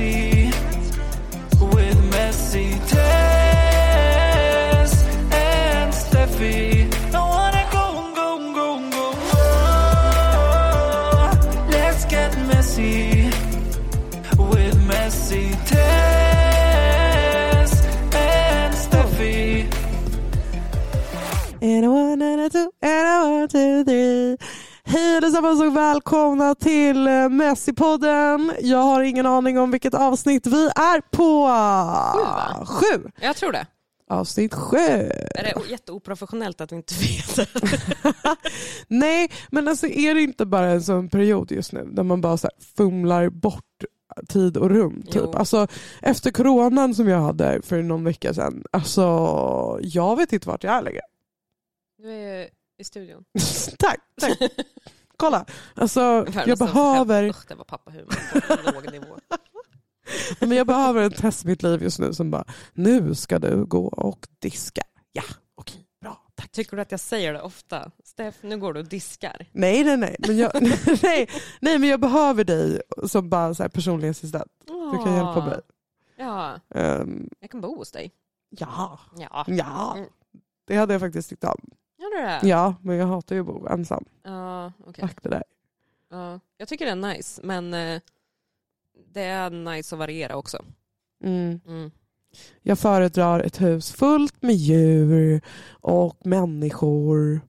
messy Allesammans och välkomna till eh, Messi-podden. Jag har ingen aning om vilket avsnitt vi är på. va? Sju. Jag tror det. Avsnitt sju. Är det jätteoprofessionellt att vi inte vet? Nej, men alltså är det inte bara en sån period just nu där man bara så här fumlar bort tid och rum? Typ. Jo. Alltså, efter coronan som jag hade för någon vecka sedan, alltså jag vet inte vart jag är längre. Du är i studion. tack, tack. Kolla, alltså jag behöver, Usch, det var pappahumor på låg nivå. men jag behöver en test i mitt liv just nu som bara, nu ska du gå och diska. Ja, okej, bra, tack. Tycker du att jag säger det ofta? Steff, nu går du och diskar. Nej, nej, nej, men jag, nej, nej, men jag behöver dig som bara så här personlig assistent. Du kan hjälpa mig. Ja, Ehm, jag kan bo hos dig. ja, Ja. ja, Mm. det hade jag faktiskt tyckt om. Gör du det? Ja, men jag hatar ju att bo ensam. Ja, okej. Fuck det där. Ja. Jag tycker det är nice, men eh, det är nice att variera också. Mm. Mm. Jag föredrar ett hus fullt med djur och människor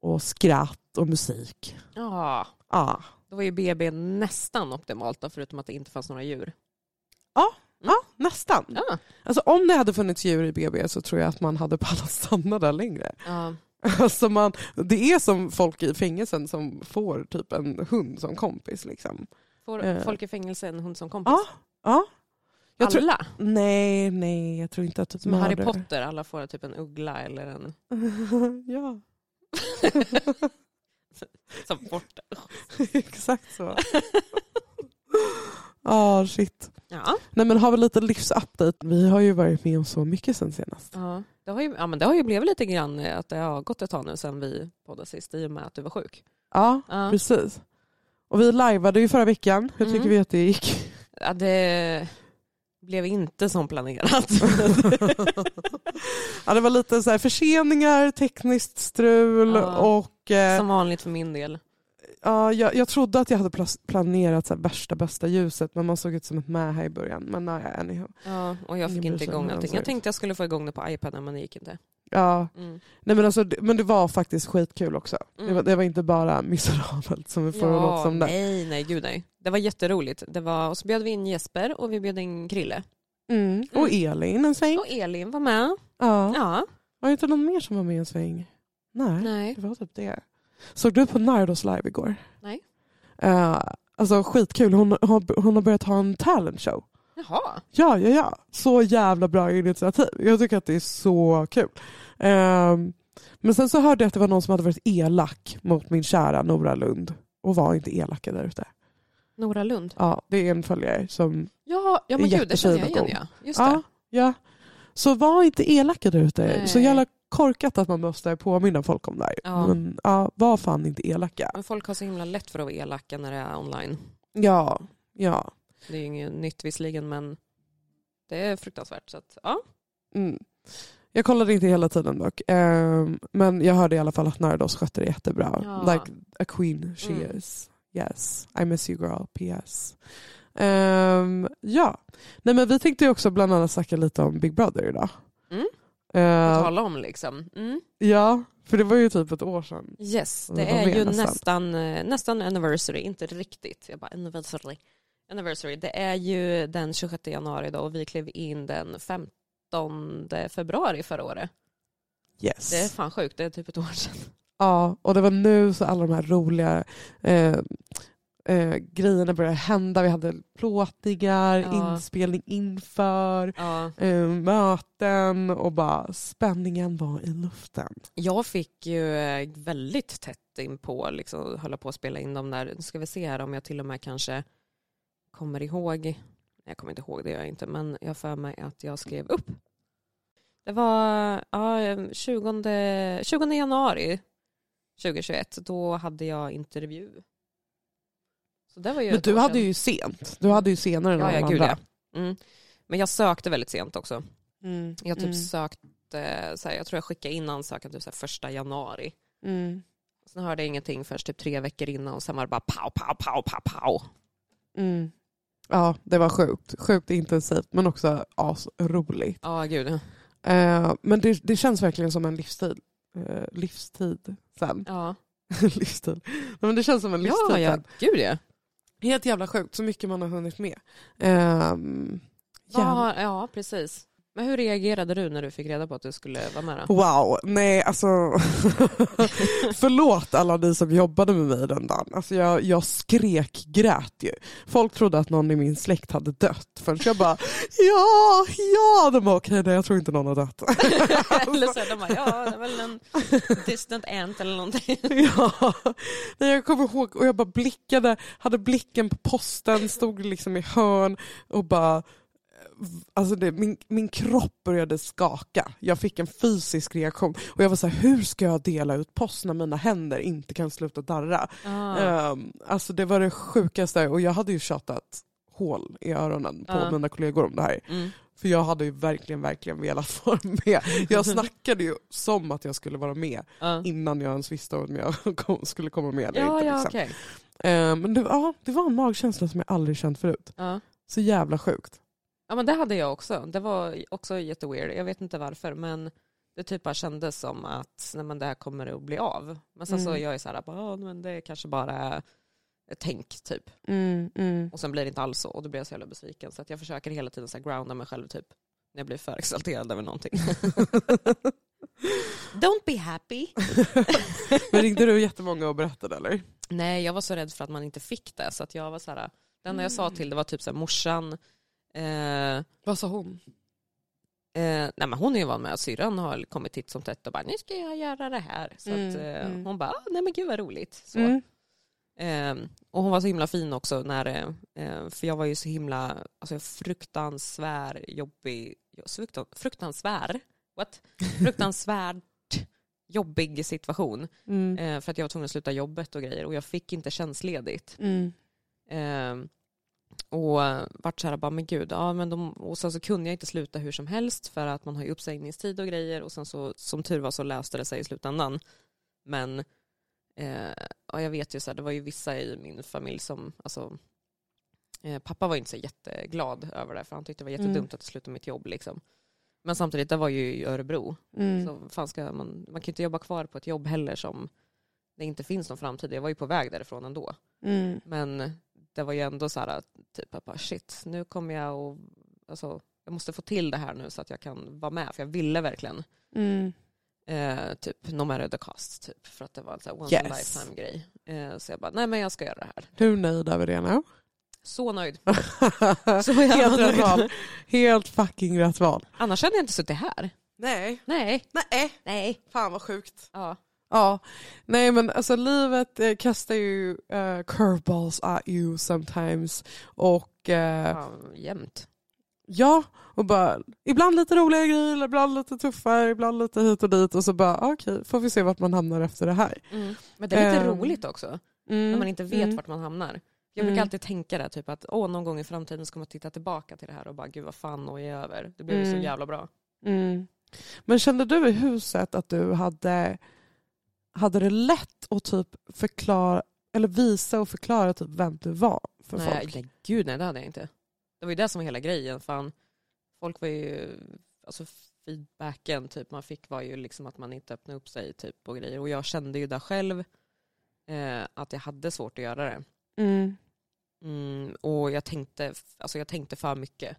och skratt och musik. Ja, Ja, då var ju BB nästan optimalt då, förutom att det inte fanns några djur. ja nästan. Ja. Alltså, om det hade funnits djur i BB så tror jag att man hade pallat stanna där längre. Ja. Alltså man, det är som folk i fängelsen som får typ en hund som kompis. Liksom. Får Eh. folk i fängelse en hund som kompis? Ja, ja. Jag tror, alla? nej, nej, jag tror inte att typ Som Harry Potter, alla får typ en uggla eller en... ja, Som borta. exakt så. Ja, shit. Ja. Nej men har vi lite livsupdate. Vi har ju varit med om så mycket sen senast. Ja. Det, har ju, ja, men det har ju blivit lite grann eh, att det har gått ett tag nu sedan vi poddade sist i och med att du var sjuk. Ja, Ja. precis. Och vi lajvade ju förra veckan. Hur tycker Mm. vi att det gick? Ja, det blev inte som planerat. ja, det var lite så här förseningar, tekniskt strul Ja. och eh, som vanligt för min del. Ja, jag, jag trodde att jag hade planerat så värsta bästa ljuset men man såg ut som ett med här i början. Men nej, anyhow. Ja, och jag fick Ingen inte igång allting. det, Jag tänkte jag skulle få igång det på iPaden men det gick inte. Ja, Mm. nej, men, alltså, det- men det var faktiskt skitkul också. Det, Mm. var, det var inte bara miserabelt som vi får ja, låta som det. nej, nej, gud nej. Det var jätteroligt. Det var, och så bjöd vi in Jesper och vi bjöd in Krille. Mm. Och Elin en sväng. Och Elin var med. Ja. Ja, Var det inte någon mer som var med en sväng? Nej, nej. det var typ det. Såg du på Nardos live igår? Nej. Uh, alltså skitkul, hon, har- hon har börjat ha en talent show. Jaha. Ja, ja, ja. Så jävla bra initiativ. Jag tycker att det är så kul. Ehm, men sen så hörde jag att det var någon som hade varit elak mot min kära Nora Lund. Och var inte elaka där ute. Nora Lund. Ja, det är en följare som... Ja, ja men Är gud det känner jag jättefin igen och ja. Just Ja, det. ja. Så var inte elaka där ute. Nej. Så jävla korkat att man måste påminna folk om det här. Ja. Men ja, var fan inte elaka. Men folk har så himla lätt för att vara elaka när det är online. Ja, ja. Det är ju inget nytt visserligen men det är fruktansvärt. Så att, ja. Mm. Jag kollade inte hela tiden dock. Ehm, men jag hörde i alla fall att Nardos skötte det jättebra. Ja. Like a queen she Mm. is. Yes, I miss you girl, PS. Ehm, ja, Nej, men vi tänkte ju också bland annat snacka lite om Big Brother idag. Mm. Ehm, Tala om liksom. Mm. ja, för det var ju typ ett år sedan. Yes, Det är ju nästan. nästan, eh, nästan anniversary, inte riktigt. Jag bara anniversary. Anniversary, det är ju den 26 januari då och vi klev in den 15 februari förra året. Yes. Det är fan sjukt, det är typ ett år sedan. Ja, och det var nu så alla de här roliga eh, eh, grejerna började hända. Vi hade plåtningar, Ja. inspelning inför, Ja. eh, möten och bara spänningen var i luften. Jag fick ju eh, väldigt tätt in på liksom, hålla på att spela in dem där. Nu ska vi se här om jag till och med kanske kommer ihåg. Jag kommer inte ihåg, det gör jag inte. Men jag för mig att jag skrev upp. Det var ja, 20, 20 januari 2021. Då hade jag intervju. Så det var ju Men du hade sedan. ju sent. Du hade ju senare än Ja, alla ja, gud andra. Mm. Men jag sökte väldigt sent också. Mm. Jag typ mm. sökte, så här, jag tror jag skickade in ansökan typ så här, första januari. Mm. Sen hörde jag ingenting förrän typ tre veckor innan och sen var det bara pow, pow, pow, pow, pow. Mm. Ja, det var sjukt. Sjukt intensivt men också asroligt. Ja, gud. Eh, men det, det känns verkligen som en livstid. Eh, livstid sen. Ja, livstid. Men det känns som en livstid ja, ja. sen. gud ja. Helt jävla sjukt så mycket man har hunnit med. Um, Ja, ja, precis. Men hur reagerade du när du fick reda på att du skulle vara med då? Wow, nej alltså förlåt alla ni som jobbade med mig den dagen. Alltså jag, jag skrek, grät ju. Folk trodde att någon i min släkt hade dött förrän jag bara ja, ja, de bara okej nej jag tror inte någon har dött. eller så här, de bara, ja det är väl en distant ant eller någonting. ja, nej, jag kommer ihåg och jag bara blickade, hade blicken på posten, stod liksom i hörn och bara Alltså det, min, min kropp började skaka. Jag fick en fysisk reaktion. Och jag var så här, hur ska jag dela ut post när mina händer inte kan sluta darra? Ah. Um, alltså det var det sjukaste. Och jag hade ju tjatat hål i öronen på Ja. mina kollegor om det här. Mm. För jag hade ju verkligen, verkligen velat vara med. Jag snackade ju som att jag skulle vara med Ja. innan jag ens visste om jag kom, skulle komma med eller Ja, inte. ja, liksom. okej. Eh, Men det, ja, det var en magkänsla som jag aldrig känt förut. Ja. Så jävla sjukt. Ja, men det hade jag också. Det var också jätteweird. Jag vet inte varför, men det typ bara kändes som att nej, men det här kommer att bli av. Men sen så Mm. är jag ju så här, bara, "Ja, men det kanske bara är ett tänk typ. Mm, mm. Och sen blir det inte alls så och då blir jag så jävla besviken. Så att jag försöker hela tiden så här grounda mig själv typ. När jag blir för exalterad över någonting. Don't be happy. Men ringde du jättemånga och berättade eller? Nej, jag var så rädd för att man inte fick det. Så att jag var så här, det enda jag sa till det var typ så här, morsan. Eh, Vad sa hon? eh, nej men hon är ju van med att syrran har kommit hit som tätt och bara nu ska jag göra det här. Så Mm, att, eh, mm. hon bara, "Ah, nej men gud vad roligt. Så. Mm. Eh, och hon var så himla fin också när, eh, för jag var ju så himla alltså, fruktansvär jobbig, fruktan, fruktansvär, what? Fruktansvärt jobbig situation. Mm. Eh, för att jag var tvungen att sluta jobbet och grejer och jag fick inte tjänstledigt. Mm. Och vart så här, bara, men gud, ja, men de, och sen så kunde jag inte sluta hur som helst för att man har ju uppsägningstid och grejer och sen så som tur var så löste det sig i slutändan. Men eh, ja, jag vet ju så här, det var ju vissa i min familj som, alltså eh, pappa var inte så jätteglad över det för han tyckte det var jättedumt Mm. att jag slutade mitt jobb liksom. Men samtidigt, det var ju i Örebro. Mm. Så fan ska man, man kan ju inte jobba kvar på ett jobb heller som det inte finns någon framtid. Jag var ju på väg därifrån ändå. Mm. Men det var ju ändå så här, typ att bara shit, nu kommer jag och alltså, jag måste få till det här nu så att jag kan vara med. För jag ville verkligen. Mm. Eh, typ no matter the cost. Typ, för att det var en så här once in a Yes. lifetime grej. Eh, så jag bara, nej men jag ska göra det här. Du är nöjd över det nu? Så nöjd. Så Helt rätt nöjd. val. Helt fucking rätt val. Annars hade jag inte suttit här. Nej. Nej. Nej. Nej. Fan vad sjukt. Ja. Ja, nej men alltså livet eh, kastar ju eh, curveballs at you sometimes. Och eh, Fan, jämt. ja, och bara ibland lite roliga grejer, ibland lite tuffare, ibland lite hit och dit och så bara ah, okej, får vi se vart man hamnar efter det här. Mm. Men det är lite Ehm, roligt också. Mm, När man inte vet mm, vart man hamnar. Jag brukar Mm. alltid tänka det, typ att åh, någon gång i framtiden ska man titta tillbaka till det här och bara gud vad fan och är över. Det blev ju så Mm. jävla bra. Mm. Men kände du i huset att du hade, hade det lätt att typ förklara eller visa och förklara typ vem du var för nej, folk? nej, gud nej det hade jag inte. Det var ju det som var hela grejen. Fan, folk var ju, alltså feedbacken typ man fick var ju liksom att man inte öppnade upp sig typ och grejer. Och jag kände ju där själv eh, att jag hade svårt att göra det. Mm. Mm, och jag tänkte, alltså jag tänkte för mycket.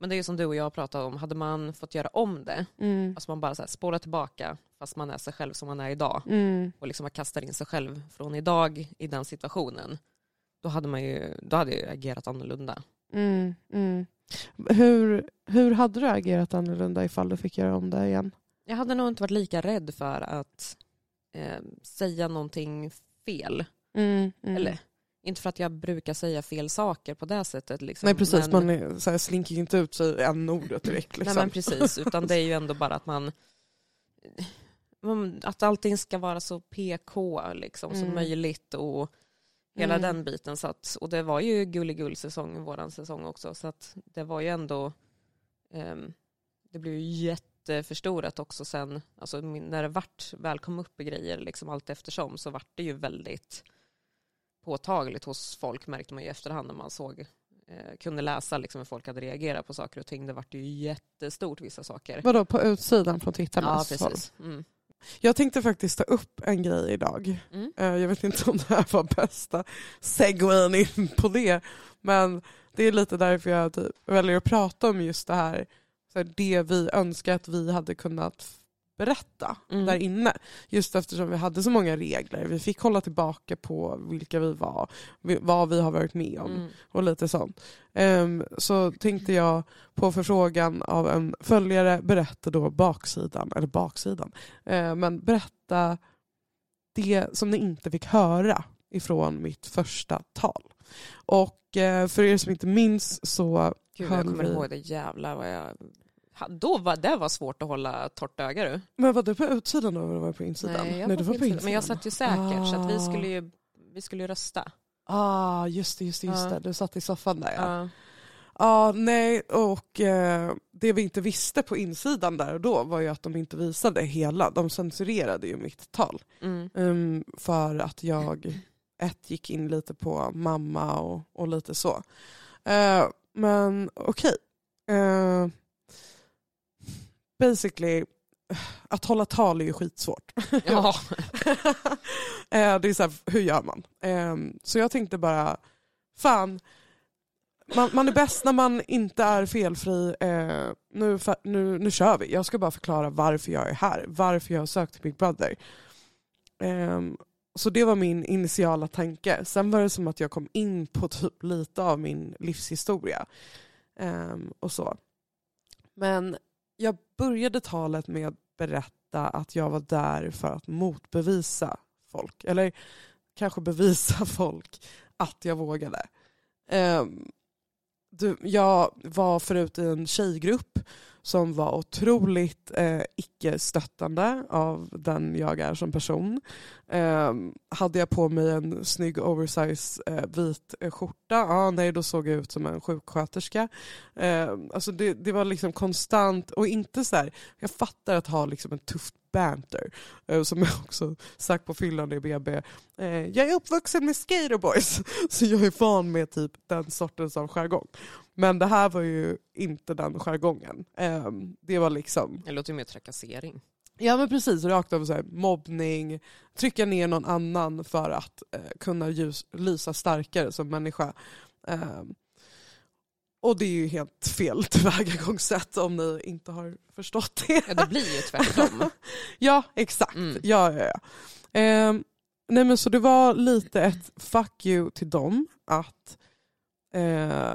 Men det är ju som du och jag pratade om, hade man fått göra om det, Mm. alltså man bara så här tillbaka fast man är sig själv som man är idag Mm. och liksom man kastar in sig själv från idag i den situationen, då hade, man ju, då hade jag agerat annorlunda. Mm. Mm. Hur, hur hade du agerat annorlunda ifall du fick göra om det igen? Jag hade nog inte varit lika rädd för att eh, säga någonting fel. Mm. Mm. Eller, inte för att jag brukar säga fel saker på det sättet. Liksom, Nej precis, men- man så här, slinker ju inte ut sig en ordet direkt. Liksom. Nej men precis, utan det är ju ändå bara att man- att allting ska vara så PK liksom, som Mm. möjligt och Hela Mm. den biten. Så att, och det var ju gulligull-säsong, våran säsong också. Så att det var ju ändå, ehm, det blev ju jätteförstorat också sen, alltså när det vart, väl kom upp i grejer liksom allt eftersom så vart det ju väldigt påtagligt hos folk märkte man ju i efterhand när man såg, eh, kunde läsa liksom hur folk hade reagerat på saker och ting. Det vart ju jättestort vissa saker. Vadå, på utsidan från Ja, tittarnas håll? precis. Mm. Jag tänkte faktiskt ta upp en grej idag. Mm. Eh, Jag vet inte om det här var bästa segwayen in på det. Men det är lite därför jag typ väljer att prata om just det här. Så här det vi önskar att vi hade kunnat berätta Mm. där inne. Just eftersom vi hade så många regler. Vi fick hålla tillbaka på vilka vi var, vad vi har varit med om Mm. och lite sånt. Ehm, så tänkte jag på förfrågan av en följare berätta då baksidan, eller baksidan, eh, men berätta det som ni inte fick höra ifrån mitt första tal. Och eh, för er som inte minns så Gud, jag kommer vi- ihåg det jävlar vad jag... Då var det var svårt att hålla torrt öga du. Men var det på utsidan eller var det på insidan? Nej, jag det var på insidan. insidan. Men jag satt ju säkert så att vi Ah. skulle ju, vi skulle ju rösta. Ah, just det, just det, just Ja. det. Du satt i soffan där ja. Ja. Ja, nej, och eh, det vi inte visste på insidan där och då var ju att de inte visade hela. De censurerade ju mitt tal. Mm. Um, för att jag ett gick in lite på mamma och, och lite så. Eh, men okej. Eh, basically, att hålla tal är ju skitsvårt. Ja. Eh, det är så här, hur gör man? Eh, så jag tänkte bara, fan, man, man är bäst när man inte är felfri. Eh, nu, nu, nu kör vi. Jag ska bara förklara varför jag är här. Varför jag har sökt till Big Brother. Eh, så det var min initiala tanke. Sen var det som att jag kom in på typ lite av min livshistoria. Eh, och så. Men jag började talet med att berätta att jag var där för att motbevisa folk. Eller kanske bevisa folk att jag vågade. Um, du, jag var förut i en tjejgrupp som var otroligt eh, icke-stöttande av den jag är som person. Eh, hade jag på mig en snygg oversize eh, vit eh, skjorta, ja, nej då såg jag ut som en sjuksköterska. Eh, alltså det, det var liksom konstant och inte så här, jag fattar att ha liksom en tuff banter eh, som jag också sagt på fyllan i BB. Eh, jag är uppvuxen med skaterboys så jag är van med typ den sortens av jargong. Men det här var ju inte den jargongen. Eh, det var liksom, Det låter ju mer trakassering. ja men precis, rakt av så här, mobbning, trycka ner någon annan för att eh, kunna ljus, lysa starkare som människa. Eh, och det är ju helt fel tillvägagångssätt om ni inte har förstått det. Ja, det blir ju tvärtom. Ja, exakt. Mm. Ja, ja, ja. Ehm, nej men så det var lite ett fuck you till dem att eh,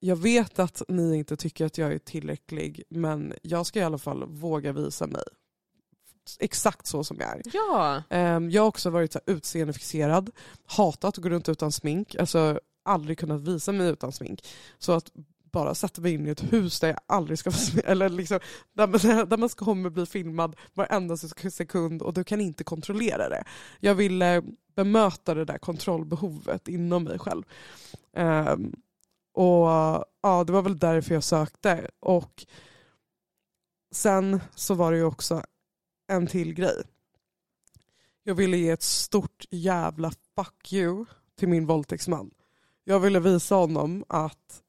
jag vet att ni inte tycker att jag är tillräcklig men jag ska i alla fall våga visa mig exakt så som jag är. Ja, Ehm, jag har också varit så här, utseendefixerad, hatat att gå runt utan smink, alltså aldrig kunnat visa mig utan smink. Så att bara sätta mig in i ett hus där jag aldrig ska vara smink, eller liksom, där, man, där man ska kommer bli filmad varenda sekund och du kan inte kontrollera det. Jag ville eh, bemöta det där kontrollbehovet inom mig själv. Um, och ja, det var väl därför jag sökte. Och sen så var det ju också en till grej. Jag ville ge ett stort jävla fuck you till min våldtäktsman. Jag ville visa honom att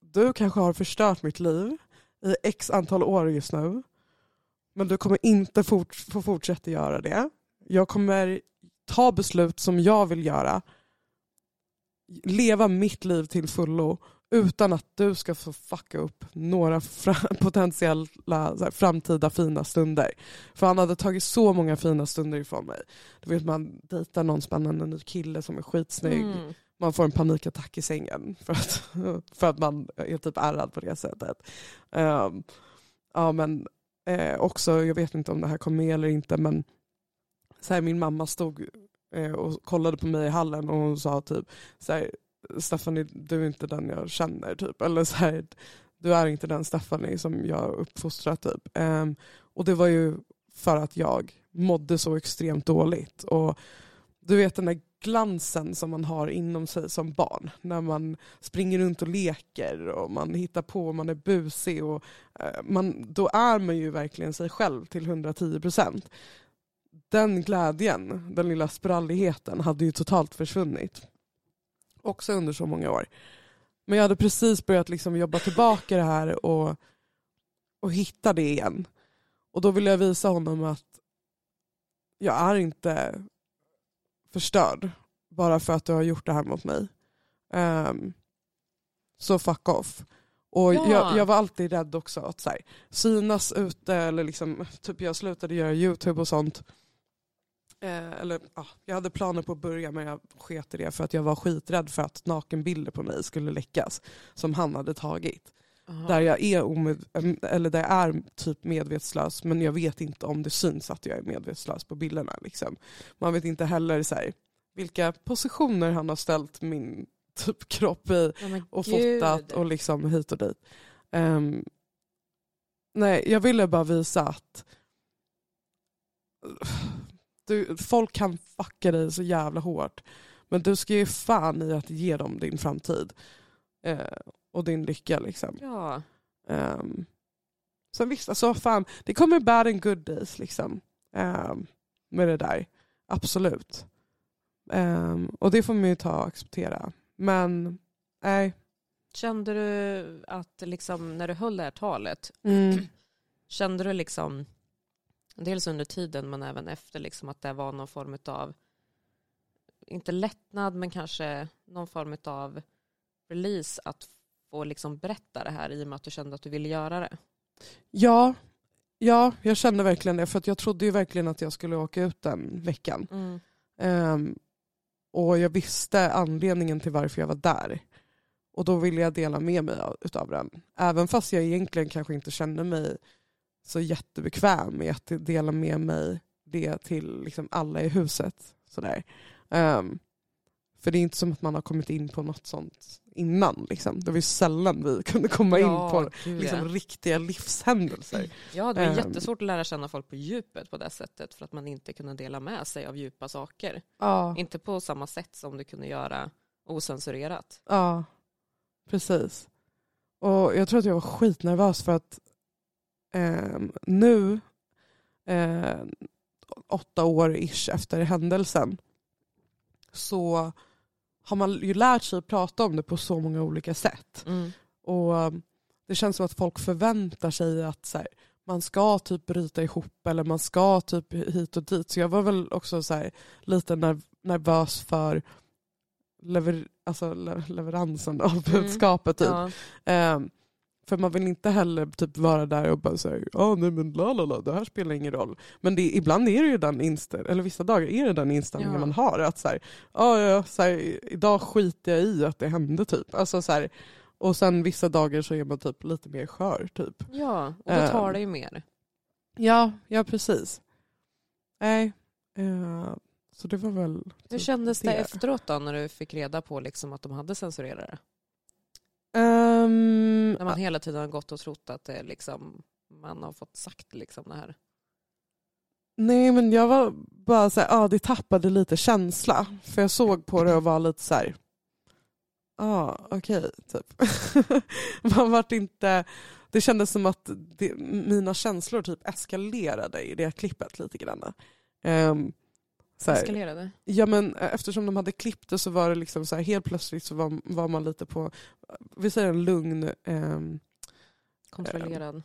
du kanske har förstört mitt liv i x antal år just nu. Men du kommer inte fort, få fortsätta göra det. Jag kommer ta beslut som jag vill göra. Leva mitt liv till fullo utan att du ska få fucka upp några potentiella här, framtida fina stunder. För han hade tagit så många fina stunder ifrån mig. Du vet man dejtar någon spännande ny kille som är skitsnygg. mm. Man får en panikattack i sängen för att, för att man är typ ärrad på det sättet. Um, ja men eh, också, jag vet inte om det här kom med eller inte men så här, min mamma stod eh, och kollade på mig i hallen och hon sa typ så här, Stephanie du är inte den jag känner typ. Eller så här, du är inte den Stephanie som jag uppfostrat typ. Um, och det var ju för att jag mådde så extremt dåligt. Och du vet den där glansen som man har inom sig som barn. När man springer runt och leker och man hittar på och man är busig. Och, eh, man, då är man ju verkligen sig själv till 110 procent. Den glädjen, den lilla spralligheten hade ju totalt försvunnit. Också under så många år. Men jag hade precis börjat liksom jobba tillbaka det här och, och hitta det igen. Och då ville jag visa honom att jag är inte förstörd bara för att du har gjort det här mot mig. Um, så fuck off. Och Ja. jag, jag var alltid rädd också att så här, synas ute eller liksom, typ jag slutade göra YouTube och sånt. Eh, eller, ja, jag hade planer på att börja men jag sket i det för att jag var skiträdd för att nakenbilder på mig skulle läckas som han hade tagit. Aha. Där jag är, omed, eller där jag är typ medvetslös men jag vet inte om det syns att jag är medvetslös på bilderna. Liksom. Man vet inte heller så här, vilka positioner han har ställt min typ kropp i men och gud. fotat och liksom hit och dit. Ehm, nej, jag ville bara visa att du, folk kan fucka dig så jävla hårt. Men du ska ju fan i att ge dem din framtid. Eh, och din lycka liksom. Ja. Um, sen visst, alltså fan, det kommer bad and good days liksom. ehm, med det där. Absolut. Ehm, och det får man ju ta och acceptera. Men nej. Kände du att liksom, när du höll det här talet, Mm. kände du liksom, dels under tiden men även efter, liksom, att det var någon form av, inte lättnad men kanske någon form av release att få liksom berätta det här i och med att du kände att du ville göra det? Ja, ja, jag kände verkligen det. För att jag trodde ju verkligen att jag skulle åka ut den veckan. Mm. Ehm, och jag visste anledningen till varför jag var där. Och då ville jag dela med mig av- utav den. Även fast jag egentligen kanske inte kände mig så jättebekväm med att dela med mig det till liksom alla i huset. Sådär. Ehm, för det är inte som att man har kommit in på något sånt innan. Liksom. Det var ju sällan vi kunde komma in på liksom, ja. riktiga livshändelser. Ja, det var Ehm. jättesvårt att lära känna folk på djupet på det sättet för att man inte kunde dela med sig av djupa saker. Ja, Inte på samma sätt som du kunde göra osensurerat. ja, precis. Och jag tror att jag var skitnervös för att ehm, nu, eh, åtta år ish efter händelsen, så har man ju lärt sig att prata om det på så många olika sätt. Mm. Och um, det känns som att folk förväntar sig att så här, man ska typ bryta ihop eller man ska typ hit och dit. Så jag var väl också så här, lite nerv- nervös för lever, alltså le- leveransen av Mm. budskapet. Typ. Ja. Ehm, för man vill inte heller typ vara där och bara säga ja nej men la la la, det här spelar ingen roll. Men det, ibland är det ju den inställningen, eller vissa dagar är det den inställningen Ja. man har. Att så här, ja, ja, så här, idag skiter jag i att det hände typ. Alltså, så här, och sen vissa dagar så är man typ lite mer skör typ. ja, och då tar det ju mer. Ja, ja precis. Nej, eh, så det var väl... Hur typ kändes det det. efteråt då när du fick reda på liksom att de hade censurerat det? Ehm, När man hela tiden har gått och trott att det liksom, man har fått sagt liksom det här. Nej men jag var bara så här, ja det tappade lite känsla. För jag såg på det och var lite så här, ja okej typ. Man vart inte, det kändes som att det, mina känslor typ eskalerade i det klippet lite grann. Um, så här, Eskalerade. Ja men eh, eftersom de hade klippt det så var det liksom så här, helt plötsligt så var, var man lite på, vi säger en lugn, ehm, Kontrollerad.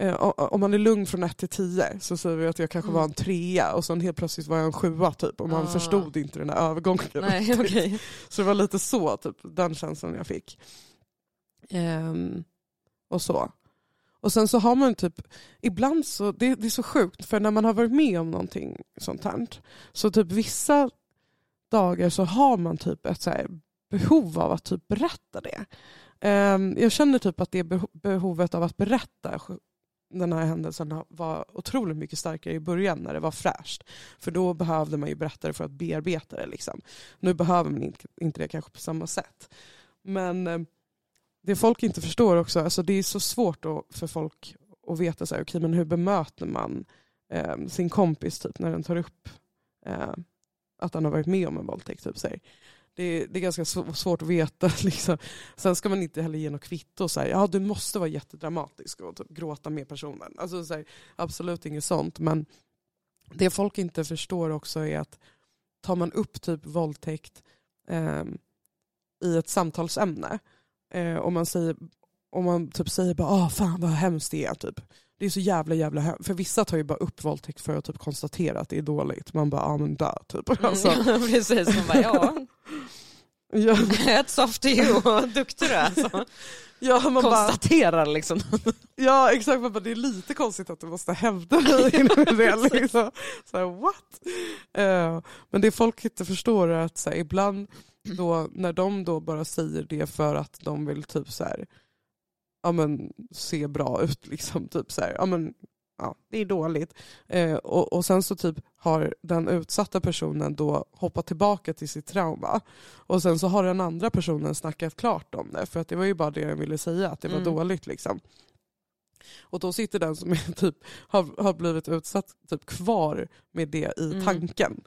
Eh, o- om man är lugn från 1 till 10 så säger vi att jag kanske Mm. var en trea och sen helt plötsligt var jag en sjua typ och man Ah. förstod inte den här övergången. Nej, okej. Så det var lite så, typ, den känslan jag fick. Ehm, och så. Och sen så har man typ, ibland så, det, det är så sjukt för när man har varit med om någonting sånt här, så typ vissa dagar så har man typ ett så här behov av att typ berätta det. Ehm, jag känner typ att det behovet av att berätta den här händelsen var otroligt mycket starkare i början när det var fräscht. För då behövde man ju berätta det för att bearbeta det. Liksom. Nu behöver man inte, inte det kanske på samma sätt. Men eh, det folk inte förstår också, alltså det är så svårt då för folk att veta så här, okay, men hur bemöter man eh, sin kompis typ, när den tar upp eh, att han har varit med om en våldtäkt. Typ, så här. Det, det är ganska sv- svårt att veta. Liksom. Sen ska man inte heller ge något kvitto. Så här, ja, du måste vara jättedramatisk och typ, gråta med personen. Alltså, så här, absolut inget sånt. Men det folk inte förstår också är att tar man upp typ våldtäkt eh, i ett samtalsämne eh, och man säger, om man typ säger bara ah, fan vad hemskt det är. Typ. Det är så jävla jävla hemskt. För vissa tar ju bara upp våldtäkt för att typ konstatera att det är dåligt. Man bara, ja ah, men dö typ. Alltså, Mm, precis, man bara ja, ja, hats off to you, vad duktig du är. Så. ja, man bara, Konstaterar liksom. ja exakt, man bara, det är lite konstigt att du måste hävda dig inom det. Liksom. Så här, what? Eh, men det folk inte förstår är att så här, ibland då, när de då bara säger det för att de vill typ så här, ja, men, se bra ut, liksom, typ så här, ja, men, ja, det är dåligt. Eh, och, och sen så typ har den utsatta personen då hoppat tillbaka till sitt trauma. Och sen så har den andra personen snackat klart om det. För att det var ju bara det jag ville säga, att det var Mm. dåligt. liksom. Och då sitter den som är typ, har, har blivit utsatt typ kvar med det i Mm. tanken.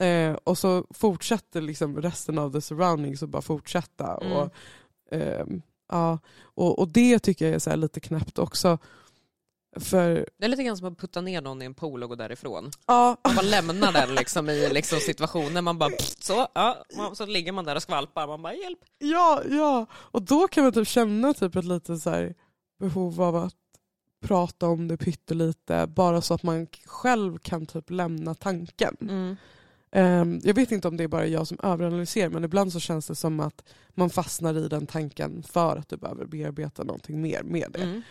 Eh, och så fortsätter liksom resten av the surroundings att bara fortsätta. Mm. Och, ehm, ja, och, och det tycker jag är så lite knäppt också. För Det är lite grann som att putta ner någon i en pool och gå därifrån. ja, Man bara lämnar den liksom i liksom situationen, man bara så, ja, så ligger man där och skvalpar, man bara hjälp. Ja, ja. Och då kan man typ känna typ ett litet så behov av att prata om det pyttelite bara så att man själv kan typ lämna tanken. Mm. Ehm, jag vet inte om det är bara jag som överanalyserar men ibland så känns det som att man fastnar i den tanken för att du behöver bearbeta någonting mer med det. Mm.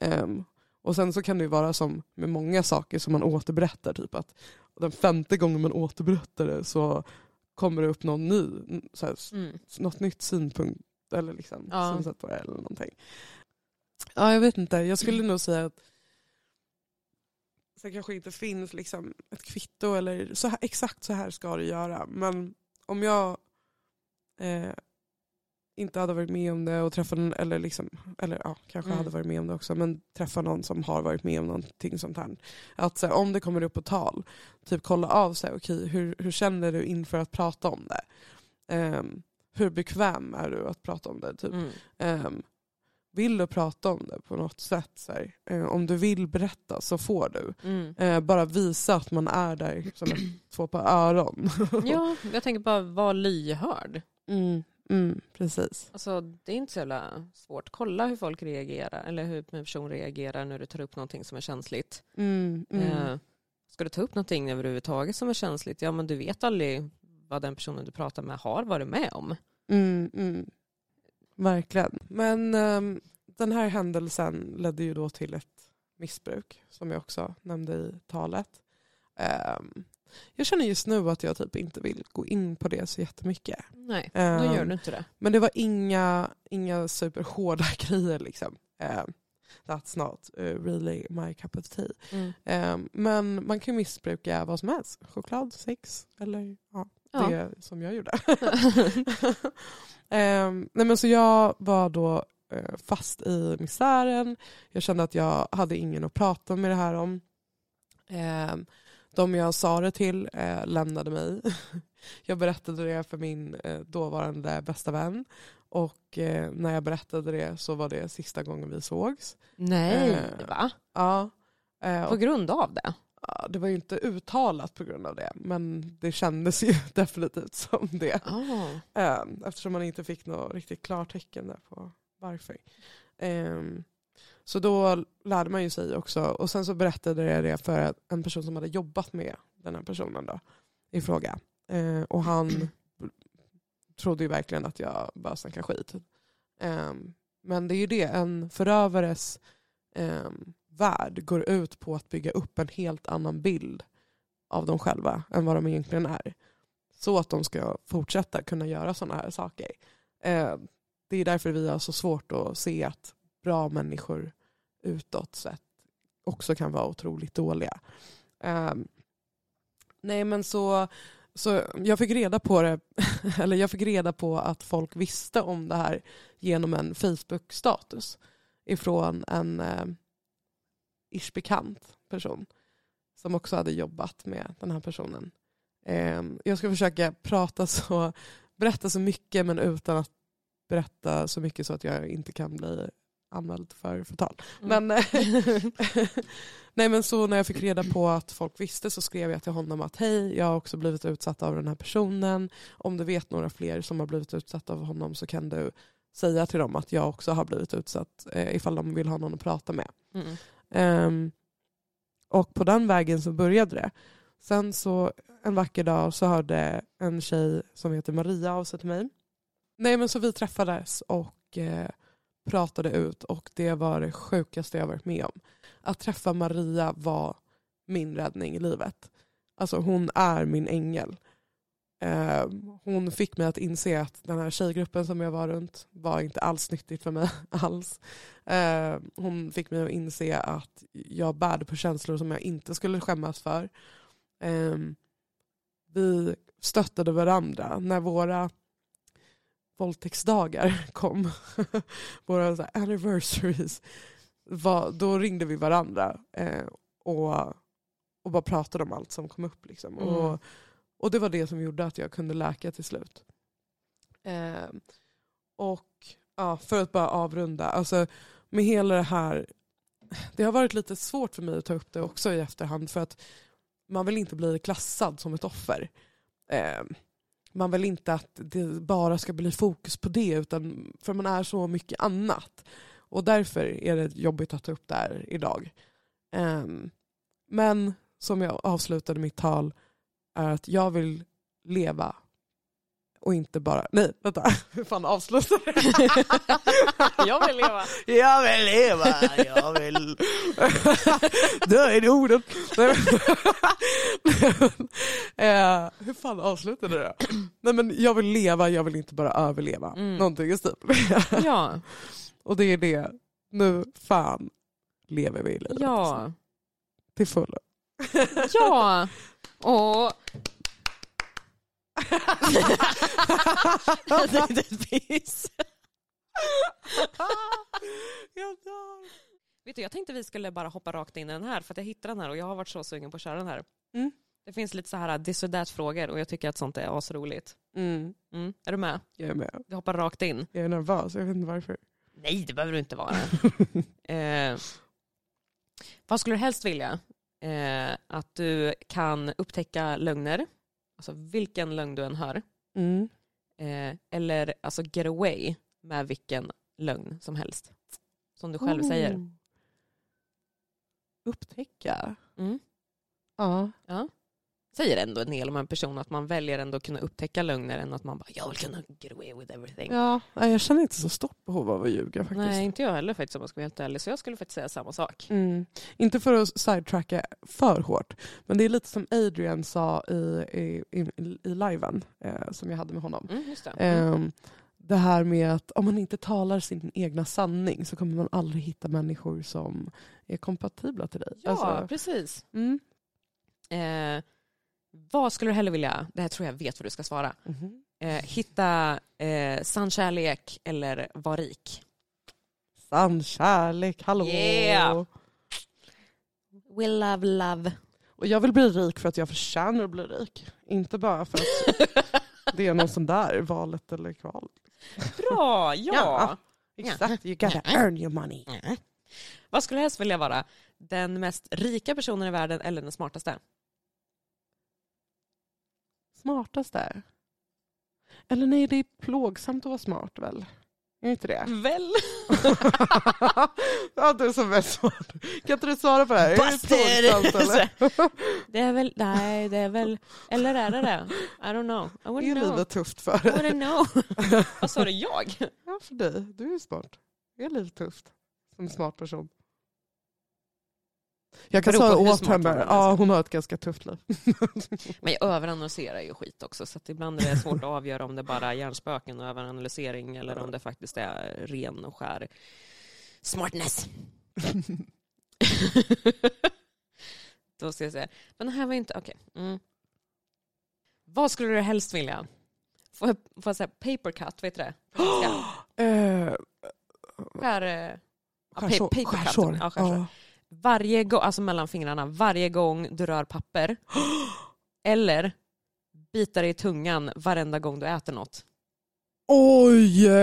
Ehm, och sen så kan det ju vara som med många saker som man återberättar. Typ att den femte gången man återberättar det så kommer det upp någon ny, så här, Mm. något nytt synpunkt eller liksom Ja. synsätt på det eller någonting. Ja, jag vet inte. Jag skulle nog säga att det kanske inte finns liksom ett kvitto eller så här, exakt så här ska det göra. Men om jag eh, inte hade varit med om det och träffat någon, eller, liksom, eller ja, kanske Mm. hade varit med om det också, men träffa någon som har varit med om någonting sånt här. Att så här, om det kommer upp på tal, typ kolla av sig, okej, hur, hur känner du inför att prata om det? Ehm, hur bekväm är du att prata om det? Typ? Mm. Ehm, vill du prata om det på något sätt? Så här, eh, om du vill berätta så får du. Mm. Eh, bara visa att man är där som ett, två par öron. Ja, jag tänker bara vara lyhörd. Mm, mm, precis. Alltså, det är inte så jävla svårt. Kolla hur folk reagerar, eller hur en person reagerar när du tar upp någonting som är känsligt. Mm, mm. Eh, ska du ta upp någonting överhuvudtaget som är känsligt, ja men du vet aldrig vad den personen du pratar med har varit med om. Mm, mm. Verkligen. Men ehm, den här händelsen ledde ju då till ett missbruk som jag också nämnde i talet. Ehm, jag känner just nu att jag typ inte vill gå in på det så jättemycket. Nej, då Ehm, gör du inte det. Men det var inga, inga superhårda grejer liksom. That's not uh, really my cup of tea. Mm. Men man kan ju missbruka vad som helst. Choklad, sex eller ja, Ja. det som jag gjorde. Ehm, nej men så jag var då eh, fast i misären. Jag kände att jag hade ingen att prata med det här om. Ehm, de jag sa det till eh, lämnade mig. jag berättade det för min eh, dåvarande bästa vän. Och eh, när jag berättade det så var det sista gången vi sågs. Nej, Eh, va? Ja. Eh, På grund av det? Det var ju inte uttalat på grund av det. Men det kändes ju definitivt som det. Oh. Eftersom man inte fick något riktigt klartecken där på varför. Ehm, så då lärde man ju sig också. Och sen så berättade jag det för en person som hade jobbat med den här personen då, i fråga. Eh, och han trodde ju verkligen att jag bara snackade skit. Ehm, men det är ju det, en förövares värld går ut på att bygga upp en helt annan bild av dem själva än vad de egentligen är. Så att de ska fortsätta kunna göra sådana här saker. Eh, det är därför vi har så svårt att se att bra människor utåt sett också kan vara otroligt dåliga. Eh, nej men så, så jag fick reda på det, eller jag fick reda på att folk visste om det här genom en Facebook-status ifrån en eh, ish bekant person som också hade jobbat med den här personen. Ehm, jag ska försöka prata så, berätta så mycket men utan att berätta så mycket så att jag inte kan bli anmäld för förtal. Mm. Men, nej, men så när jag fick reda på att folk visste så skrev jag till honom att hej, jag har också blivit utsatt av den här personen. Om du vet några fler som har blivit utsatta av honom så kan du säga till dem att jag också har blivit utsatt eh, ifall de vill ha någon att prata med. Mm. Um, och på den vägen så började det. Sen så en vacker dag så hörde en tjej som heter Maria av sig till mig. Nej men så vi träffades och eh, pratade ut och det var det sjukaste jag varit med om. Att träffa Maria var min räddning i livet. Alltså hon är min ängel. Eh, hon fick mig att inse att den här tjejgruppen som jag var runt var inte alls nyttigt för mig alls. Eh, hon fick mig att inse att jag bärde på känslor som jag inte skulle skämmas för. Eh, vi stöttade varandra när våra våldtäktsdagar kom. våra så anniversaries. Var, då ringde vi varandra eh, och, och bara pratade om allt som kom upp. Liksom. Mm. Och, och det var det som gjorde att jag kunde läka till slut. Eh, och ja, för att bara avrunda, alltså, med hela det här, det har varit lite svårt för mig att ta upp det också i efterhand för att man vill inte bli klassad som ett offer. Eh, man vill inte att det bara ska bli fokus på det utan för man är så mycket annat. Och därför är det jobbigt att ta upp det här idag. Eh, men som jag avslutade mitt tal är att jag vill leva och inte bara, nej vänta, hur fan avslutar Jag vill leva. Jag vill leva, jag vill dö i ordet. Nej, men- eh, hur fan avslutade det? Nej men jag vill leva, jag vill inte bara överleva. Mm. Någonting i stil. Ja, Och det är det, nu fan lever vi i livet. ja, Till fullo. Ja. Och... jag dör. Vet du, jag tänkte vi skulle bara hoppa rakt in i den här för att jag hittade den här och jag har varit så sugen på att köra den här. Mm. Det finns lite så här this or that frågor och jag tycker att sånt är asroligt. Mm, Mm. Är du med? jag är med. Vi hoppar rakt in. Jag är nervös, jag vet inte varför. Nej, det behöver du inte vara. eh, vad skulle du helst vilja? Eh, att du kan upptäcka lögner, alltså vilken lögn du än hör, Mm. eh, eller alltså get away med vilken lögn som helst. Som du själv säger. Oh. Upptäcka? Mm. Ja. Säger ändå en del om en person att man väljer ändå att kunna upptäcka lögner än att man bara jag vill kunna get away with everything. ja. Jag känner inte så stort behov av att ljuga faktiskt. Nej, inte jag heller faktiskt om jag ska vara helt ärlig. Så jag skulle faktiskt säga samma sak. Mm. Inte för att sidetracka för hårt, men det är lite som Adrian sa i, i, i, i liven eh, som jag hade med honom. Mm, just det. Mm. Ehm, det här med att om man inte talar sin egna sanning så kommer man aldrig hitta människor som är kompatibla till dig. Ja, Alltså, precis. mm. Eh, vad skulle du hellre vilja, det här tror jag vet vad du ska svara, Mhm. eh, hitta eh, sann kärlek eller vara rik? Sann kärlek, hallå! Yeah. We love love. Och jag vill bli rik för att jag förtjänar att bli rik. Inte bara för att det är någon sån där valet eller kval. Bra, ja. Ja. Exakt, you gotta earn your money. Mm. Vad skulle du helst vilja vara? Den mest rika personen i världen eller den smartaste? Smartaste? Eller nej, det är plågsamt att vara smart väl? Är det inte det? Väl? ja, du som är smart. Kan inte du svara på det här? Är det plågsamt eller? Det är väl, nej det är väl, eller är det det? I don't know. I Är wouldn't know. livet tufft för I dig? wouldn't know. Vad sa du, jag? Ja, för dig. Du är ju smart. Är livet tufft som smart person? Jag kan säga åt henne, är, ja alltså. hon har ett ganska tufft liv. Men jag överanalyserar ju skit också så ibland är det svårt att avgöra om det bara är hjärnspöken och överanalysering eller om det faktiskt är ren och skär smartness. Då ska jag säga, men det här var inte, okej. Mm. Vad skulle du helst vilja? Får jag, får jag säga paper cut, vet du det? På svenska? Eh, Skär, eh, ja, pa- skärsår. paper Varje gång, alltså mellan fingrarna, varje gång du rör papper eller bita dig i tungan varenda gång du äter något. Oj!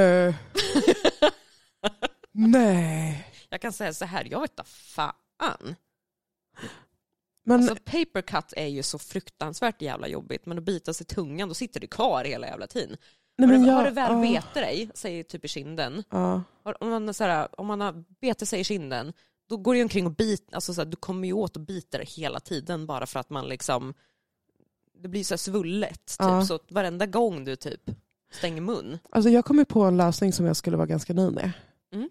Nej. Jag kan säga så här, jag vet inte fan. Men Alltså paper cut är ju så fruktansvärt jävla jobbigt men att bita sig i tungan, då sitter det kvar hela jävla tiden. nej, har, men du, jag, har du väl ah, bete dig, säg typ i kinden, har- om man, så här, om man har bete sig i kinden, då går det omkring och bit, alltså så här, du kommer ju åt och biter hela tiden bara för att man liksom, det blir så här svullet typ, Ja. så varenda gång du typ stänger mun, Alltså jag kom ju på en lösning som jag skulle vara ganska nöjd med. Mm.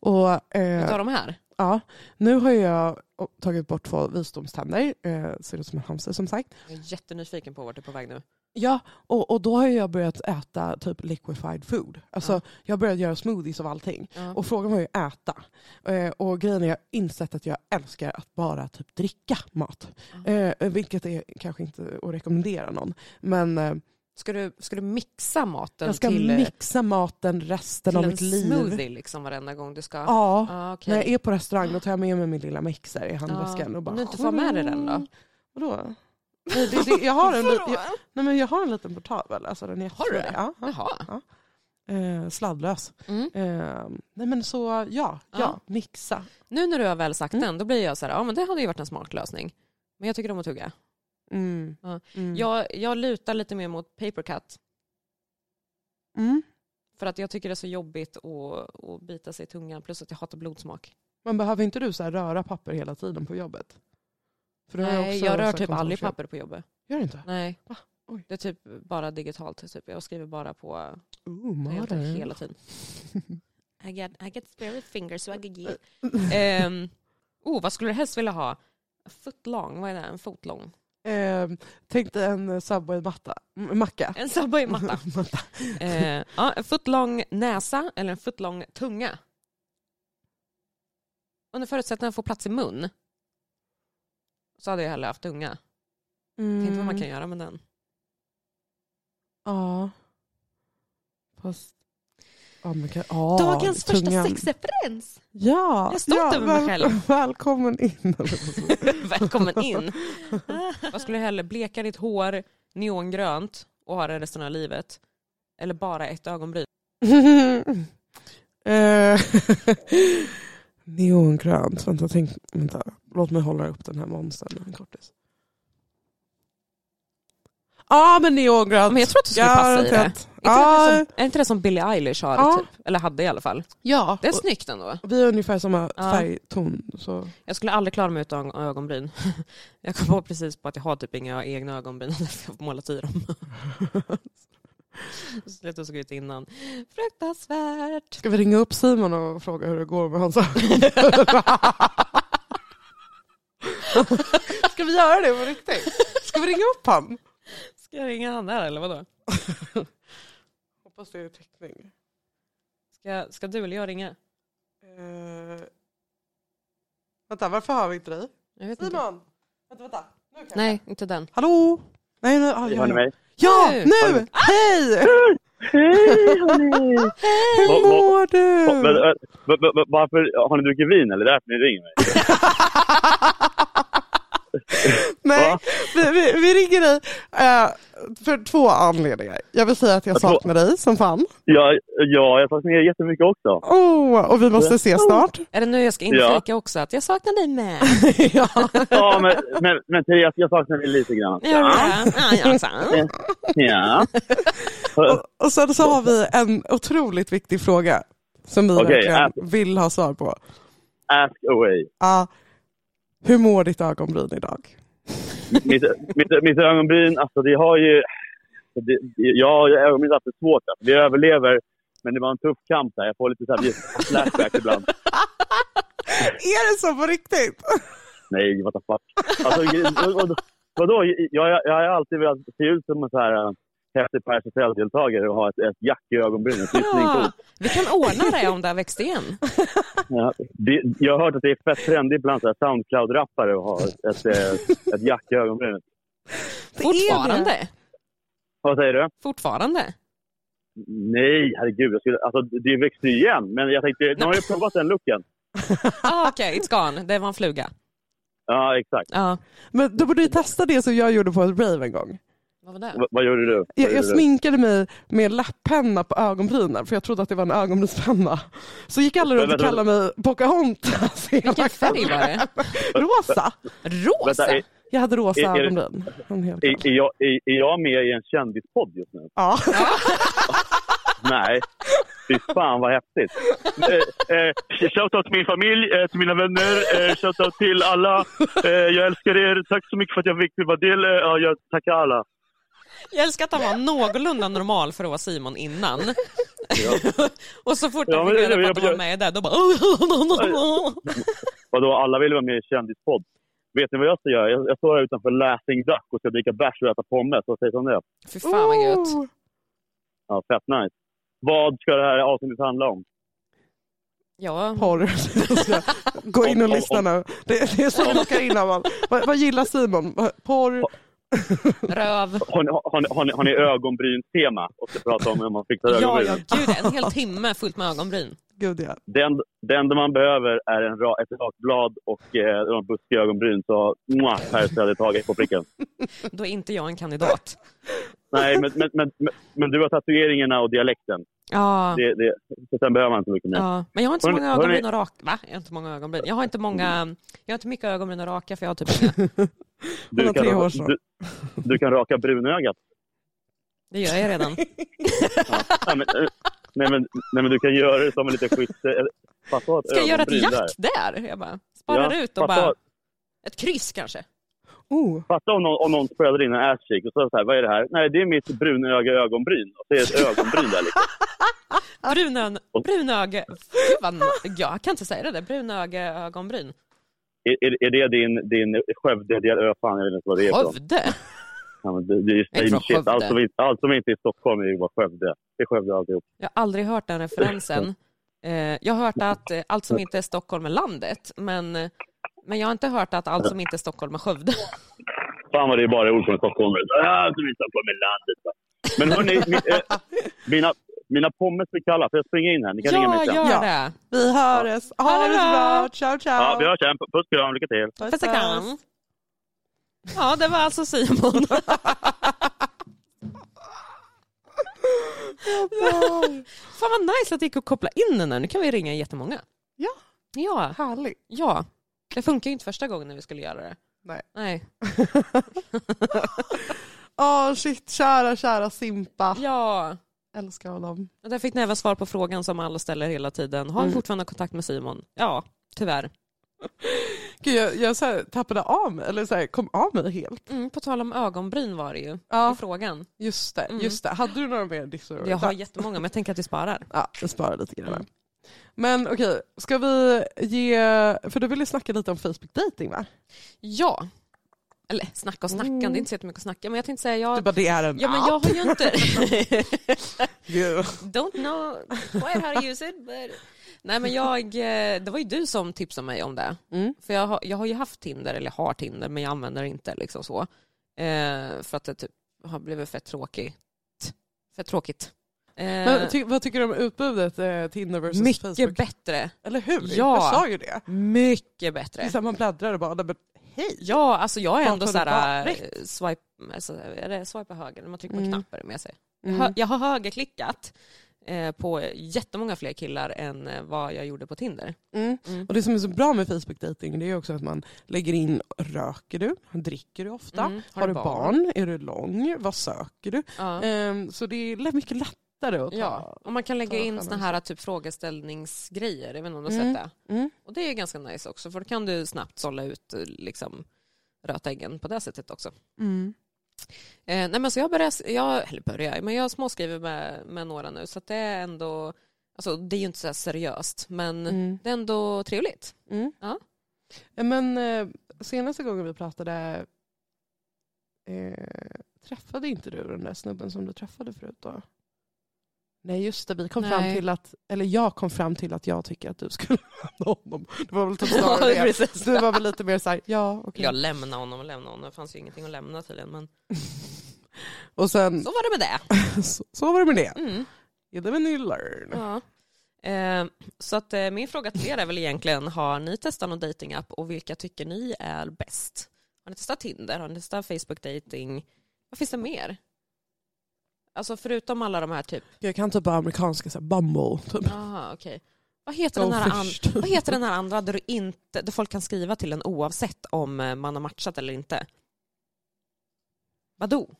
Och, eh, utav de här. ja, nu har jag tagit bort två visdomständer. Eh, ser ut som en hamster som sagt. Jag är jättenyfiken på vart du är på väg nu. Ja, och, och då har jag börjat äta typ liquefied food. Alltså, Ja. Jag har börjat göra smoothies av allting. Ja. Och frågan var ju äta. Eh, och grejen är jag har insett att jag älskar att bara typ dricka mat. Ja. Eh, vilket är kanske inte att rekommendera någon. Men eh, Ska, du, ska du mixa maten jag ska till, eh, mixa maten resten till av en mitt liv. smoothie liksom varenda gång du ska? Ja, Ah, okej. när jag är på restaurang då tar jag med mig min lilla mixer i handväskan. Ja. Och bara, Om du inte får med dig den då? Vadå? Nej, det, det, jag, har en, jag, nej, men jag har en liten portabel. Alltså den är Har du det? Ja, ja. Jaha. Eh, sladdlös. Mm. Eh, nej men så ja, ja, Ja. mixa. Nu när du har väl sagt Mm. den, då blir jag så här, ja men det hade ju varit en smart lösning. Men jag tycker om att tugga. Mm. Ja. Mm. Jag, jag lutar lite mer mot paper cut. Mm. För att jag tycker det är så jobbigt att, att bita sig i tungan, plus att jag hatar blodsmak. Men behöver inte du så röra papper hela tiden på jobbet? För Nej, också jag rör typ aldrig papper på jobbet. Gör du inte? Nej. Va? Oj. Det är typ bara digitalt. Typ. Jag skriver bara på Ooh, hela tiden. I get, I get spirit fingers so I can get... Um, oh, vad skulle du helst vilja ha? Foot long, vad är det? En fot lång? Eh, tänk dig en Subway-matta. Macka. En Subway-matta. Matta. Eh, ja, en foot-lång näsa eller en foot-lång tunga. Under förutsättning att få plats i mun så hade jag hellre haft tunga. Mm. Tänk vad man kan göra med den. Ja. Fast... Ja, men kan... ja, Dagens första tungan. sexreferens! Ja, Jag är stolt ja, över mig själv. Välkommen in. Välkommen in! vad skulle du hellre, bleka ditt hår neongrönt och ha det resten av livet? Eller bara ett ögonbryn? Neongrönt. Vänta, tänk, vänta, låt mig hålla upp den här monstern en kortis. Ja, men neongrönt. Men jag tror att du skulle passa i det. Är inte, det Ja, som, är inte det som Billie Eilish har? Ja. Typ? Eller hade i alla fall. ja. Det är snyggt ändå. vi har ungefär samma Ja. färgton. Så. Jag skulle aldrig klara mig utan ögonbryn. Jag kom på precis på att jag har typ inga egna ögonbryn. Jag har målat i dem. Sluta såg ut innan. Fruktansvärt. Ska vi ringa upp Simon och fråga hur det går med hans Ska vi göra det på riktigt? Ska vi ringa upp han? Ska jag ringa han där eller vadå? Hoppas det är täckning. Ska, ska du eller jag ringa? Uh, vänta, varför har vi inte dig? Jag vet inte. Simon! Vänta, vänta. Nej, inte den. Hallå? Nej, nej, ah, Hör ja, ni ja. Nu. nu! Hej! Hej hörni! Hur mår du? Men, Varför har ni druckit vin eller? Det är därför ni ringer mig? Nej, vi, vi, vi ringer dig eh, för två anledningar. Jag vill säga att jag Jag tror- saknar dig som fan. Ja, ja jag saknar er jättemycket också. Oh, och vi måste ses snart. Är det nu jag ska inflika också att jag saknar dig med? ja. Ja, men, men, men Therese, jag saknar dig lite grann. Ja, jag sa. Ja. och, och sen så har vi en otroligt viktig fråga som vi Okej, verkligen ask. vill ha svar på. Ask away. Ja. Hur mår ditt ögonbryn idag? Mitt, mitt, mitt ögonbryn, alltså det har ju... Det, ja, ögonbryn har haft det svårt. Alltså. Vi överlever, men det var en tuff kamp där. Jag får lite så här flashback ibland. Är det så på riktigt? Nej, what the fuck. Alltså, vadå? Jag, jag, jag har alltid velat se ut som en så här äh, häftig Per deltagare och ha ett, ett jack i ögonbrynen. Ja, svincoolt. vi kan ordna det om det har växt igen. Ja, det, jag har hört att det är fett trendigt bland Soundcloud-rappare att ha ett, ett, eh, ett jack i ögonbrynet. Fortfarande. Vad säger du? Fortfarande. Nej, herregud. Jag skulle, alltså, det växer ju igen, men jag tänkte, nu har jag provat den looken. Ah, Okej, it's gone. Det var en fluga. Ja, exakt. Ja. Men då borde du testa det som jag gjorde på ett rave en gång. Vad var det? Va- vad gjorde du? Vad Jag, gjorde jag du? sminkade mig med läpppenna på ögonbrynen för jag trodde att det var en ögonbrynspenna. Så gick alla runt och kallade mig Pocahontas. Vilken färg var det? Rosa. Rosa? Vänta, är, Jag hade rosa Är- ögonbryn. Är, är, jag, är, är jag med i en kändispodd just nu? Ja. Nej. Fy fan vad häftigt. Eh, eh, shoutout till min familj, eh, till mina vänner, eh, shoutout till alla. Eh, jag älskar er. Tack så mycket för att jag fick vara del. Eh, ja, jag tackar alla. Jag älskar att han var någorlunda normal för att vara Simon innan. och så fort Ja, han fick det- reda på att han var med där, då bara... Vadå, alla vill vara med i kändispodd. Vet ni vad jag ska göra? Jag, jag står här utanför Laughing Duck och ska dricka bärs och äta pommes. Vad sägs om det? Fy fan vad gött. Ja, fett nice. Vad ska det här avsnittet handla om? Ja, Porr. Gå in och lyssna nu. Det, det är så vi lockar in Amal. Vad, vad gillar Simon? Porr? Röv. Har ni, har ni, har ni, har ni ögonbrynstema och ska prata om hur man fixar Ja, ögonbryn? ja, gud, en hel timme fullt med ögonbryn. Gud ja. Det, enda, det enda man behöver är en ra, ett rakt blad och eh, buskiga ögonbryn. Så mwah, här jag tagit på pricken. Då är inte jag en kandidat. Nej, men, men, men, men, du har tatueringarna och dialekten. Ja, Det, det, så sen behöver man inte mycket mer. ja. men jag har inte så Hörni- många ögonbryn att raka. Va? Jag har inte många ögonbryn. Jag har inte många... Jag har inte mycket ögonbryn att raka för jag har typ. Hon har tre hårstrå. du, du kan raka brunögat. Det gör jag redan. Nej, men, eh, nej, men, nej, men du kan göra det som en liten eh, att Ska jag göra ett jack där? Jag bara sparar Ja, ut och bara... Ett kryss kanske? Oh. Fatta om någon, om någon sprayade in en ass-cheek och så, så här, vad är det här? Nej, det är mitt brunöga ögonbryn. Och så är det ett ögonbryn där liksom. Brunön, brunöge... Gud vad... Jag kan inte säga det där. Brunöge ögonbryn. Är, är, är det din, din Skövde, del, ö, fan jag vet inte vad det är. Skövde? Ja, men det, det är ju same shit. Allt som, inte, allt som inte är i Stockholm är ju bara Skövde. Det är Skövde alltihop. Jag har aldrig hört den referensen. Eh, Jag har hört att eh, allt som inte är Stockholm är landet, men, eh, men jag har inte hört att allt som inte är Stockholm är Skövde. Fan vad det är bara ord från Stockholm. Ja, som inte Stockholm är landet. Va? Men hörni, eh, mina, mina pommes blir kalla. Får jag springa in här? Ni kan ringa Ja, mig sen. gör det. Vi hörs. Ha det så bra. Ciao ciao. Ja, vi hörs sen. Puss kram, lycka till. Puss, och kram. Ja, det var alltså Simon. Fan vad nice att det gick att koppla in den där. Nu kan vi ringa jättemånga. Ja. Ja, Härligt. ja. Det funkar ju inte första gången när vi skulle göra det. Nej. Nej. Åh shit, kära kära Simpa. Ja. Älskar honom. Och Där fick ni även svar på frågan som alla ställer hela tiden. Har du Mm. fortfarande kontakt med Simon? Ja, tyvärr. Gud, jag jag så tappade av mig, eller så här, kom av mig helt. Mm, på tal om ögonbryn var det ju Ja. i frågan. Just det, Mm. just det. Hade du några mer dissor? Jag har jättemånga men jag tänker att vi sparar. Ja, jag sparar lite grann. Mm. Men okej, ska vi ge, för du ville snacka lite om Facebook dating va? Ja. Eller snacka och snacka, Mm. det är inte så jättemycket att snacka. Men jag tänkte säga, jag, Du bara, det är en ja, men jag har ju inte... Don't know quite how to use it. But... Nej men jag, eh, det var ju du som tipsade mig om det. Mm. För jag har, jag har ju haft Tinder, eller har Tinder, men jag använder det inte liksom så. Eh, för att det typ har blivit fett tråkigt. Fett tråkigt. Eh, Men ty, vad tycker du om utbudet eh, Tinder versus mycket Facebook? bättre. Eller hur? Ja. Jag sa ju det. Mycket Det bättre. är så här, man bläddrar och bara, men hej. Ja, alltså jag är ändå har du såhär, varit? swipe, alltså, är det swipa höger, man trycker på Mm. knappar med sig. Mm. Jag har högerklickat eh, på jättemånga fler killar än eh, vad jag gjorde på Tinder. Mm. Mm. Och det som är så bra med Facebook dating det är också att man lägger in, röker du? Dricker du ofta? Mm. Har, du barn? Är du lång? Vad söker du? Ja. Ehm, så det är mycket lättare att ta. Ja, och man kan lägga in såna här typ frågeställningsgrejer, jag vet inte om du har Mm. sett det. Mm. Och det är ganska nice också, för då kan du snabbt sålla ut eh, liksom, rötäggen på det sättet också. Mm. Eh, nej men så jag börjar, jag, eller börjar, men jag småskriver med, med några nu, så det är ändå, alltså det är ju inte så seriöst, men Mm. det är ändå trevligt. Mm. Ja, men eh, senaste gången vi pratade eh, träffade inte du den där snubben som du träffade förut då? Nej just det, vi kom fram Nej. till att, eller jag kom fram till att jag tycker att du skulle lämna honom. Det var väl typ snarare det. Precis. Du var väl lite mer såhär, ja okej. Jag lämnar honom och lämnar honom, det fanns ju ingenting att lämna tydligen, men Och sen, så var det med det. så, så var det med det. Mm. Live and you learn. Ja. Eh, så att, eh, min fråga till er är väl egentligen, har ni testat någon datingapp och vilka tycker ni är bäst? Har ni testat Tinder? Har ni testat Facebook dating? Vad finns det mer? Alltså förutom alla de här typ... Jag kan typ bara amerikanska, så här, bumble. Typ. Jaha, okej. Vad heter, den här an... Goldfish. Vad heter den här andra där, du inte, där folk kan skriva till en oavsett om eh, man har matchat eller inte? Badoo.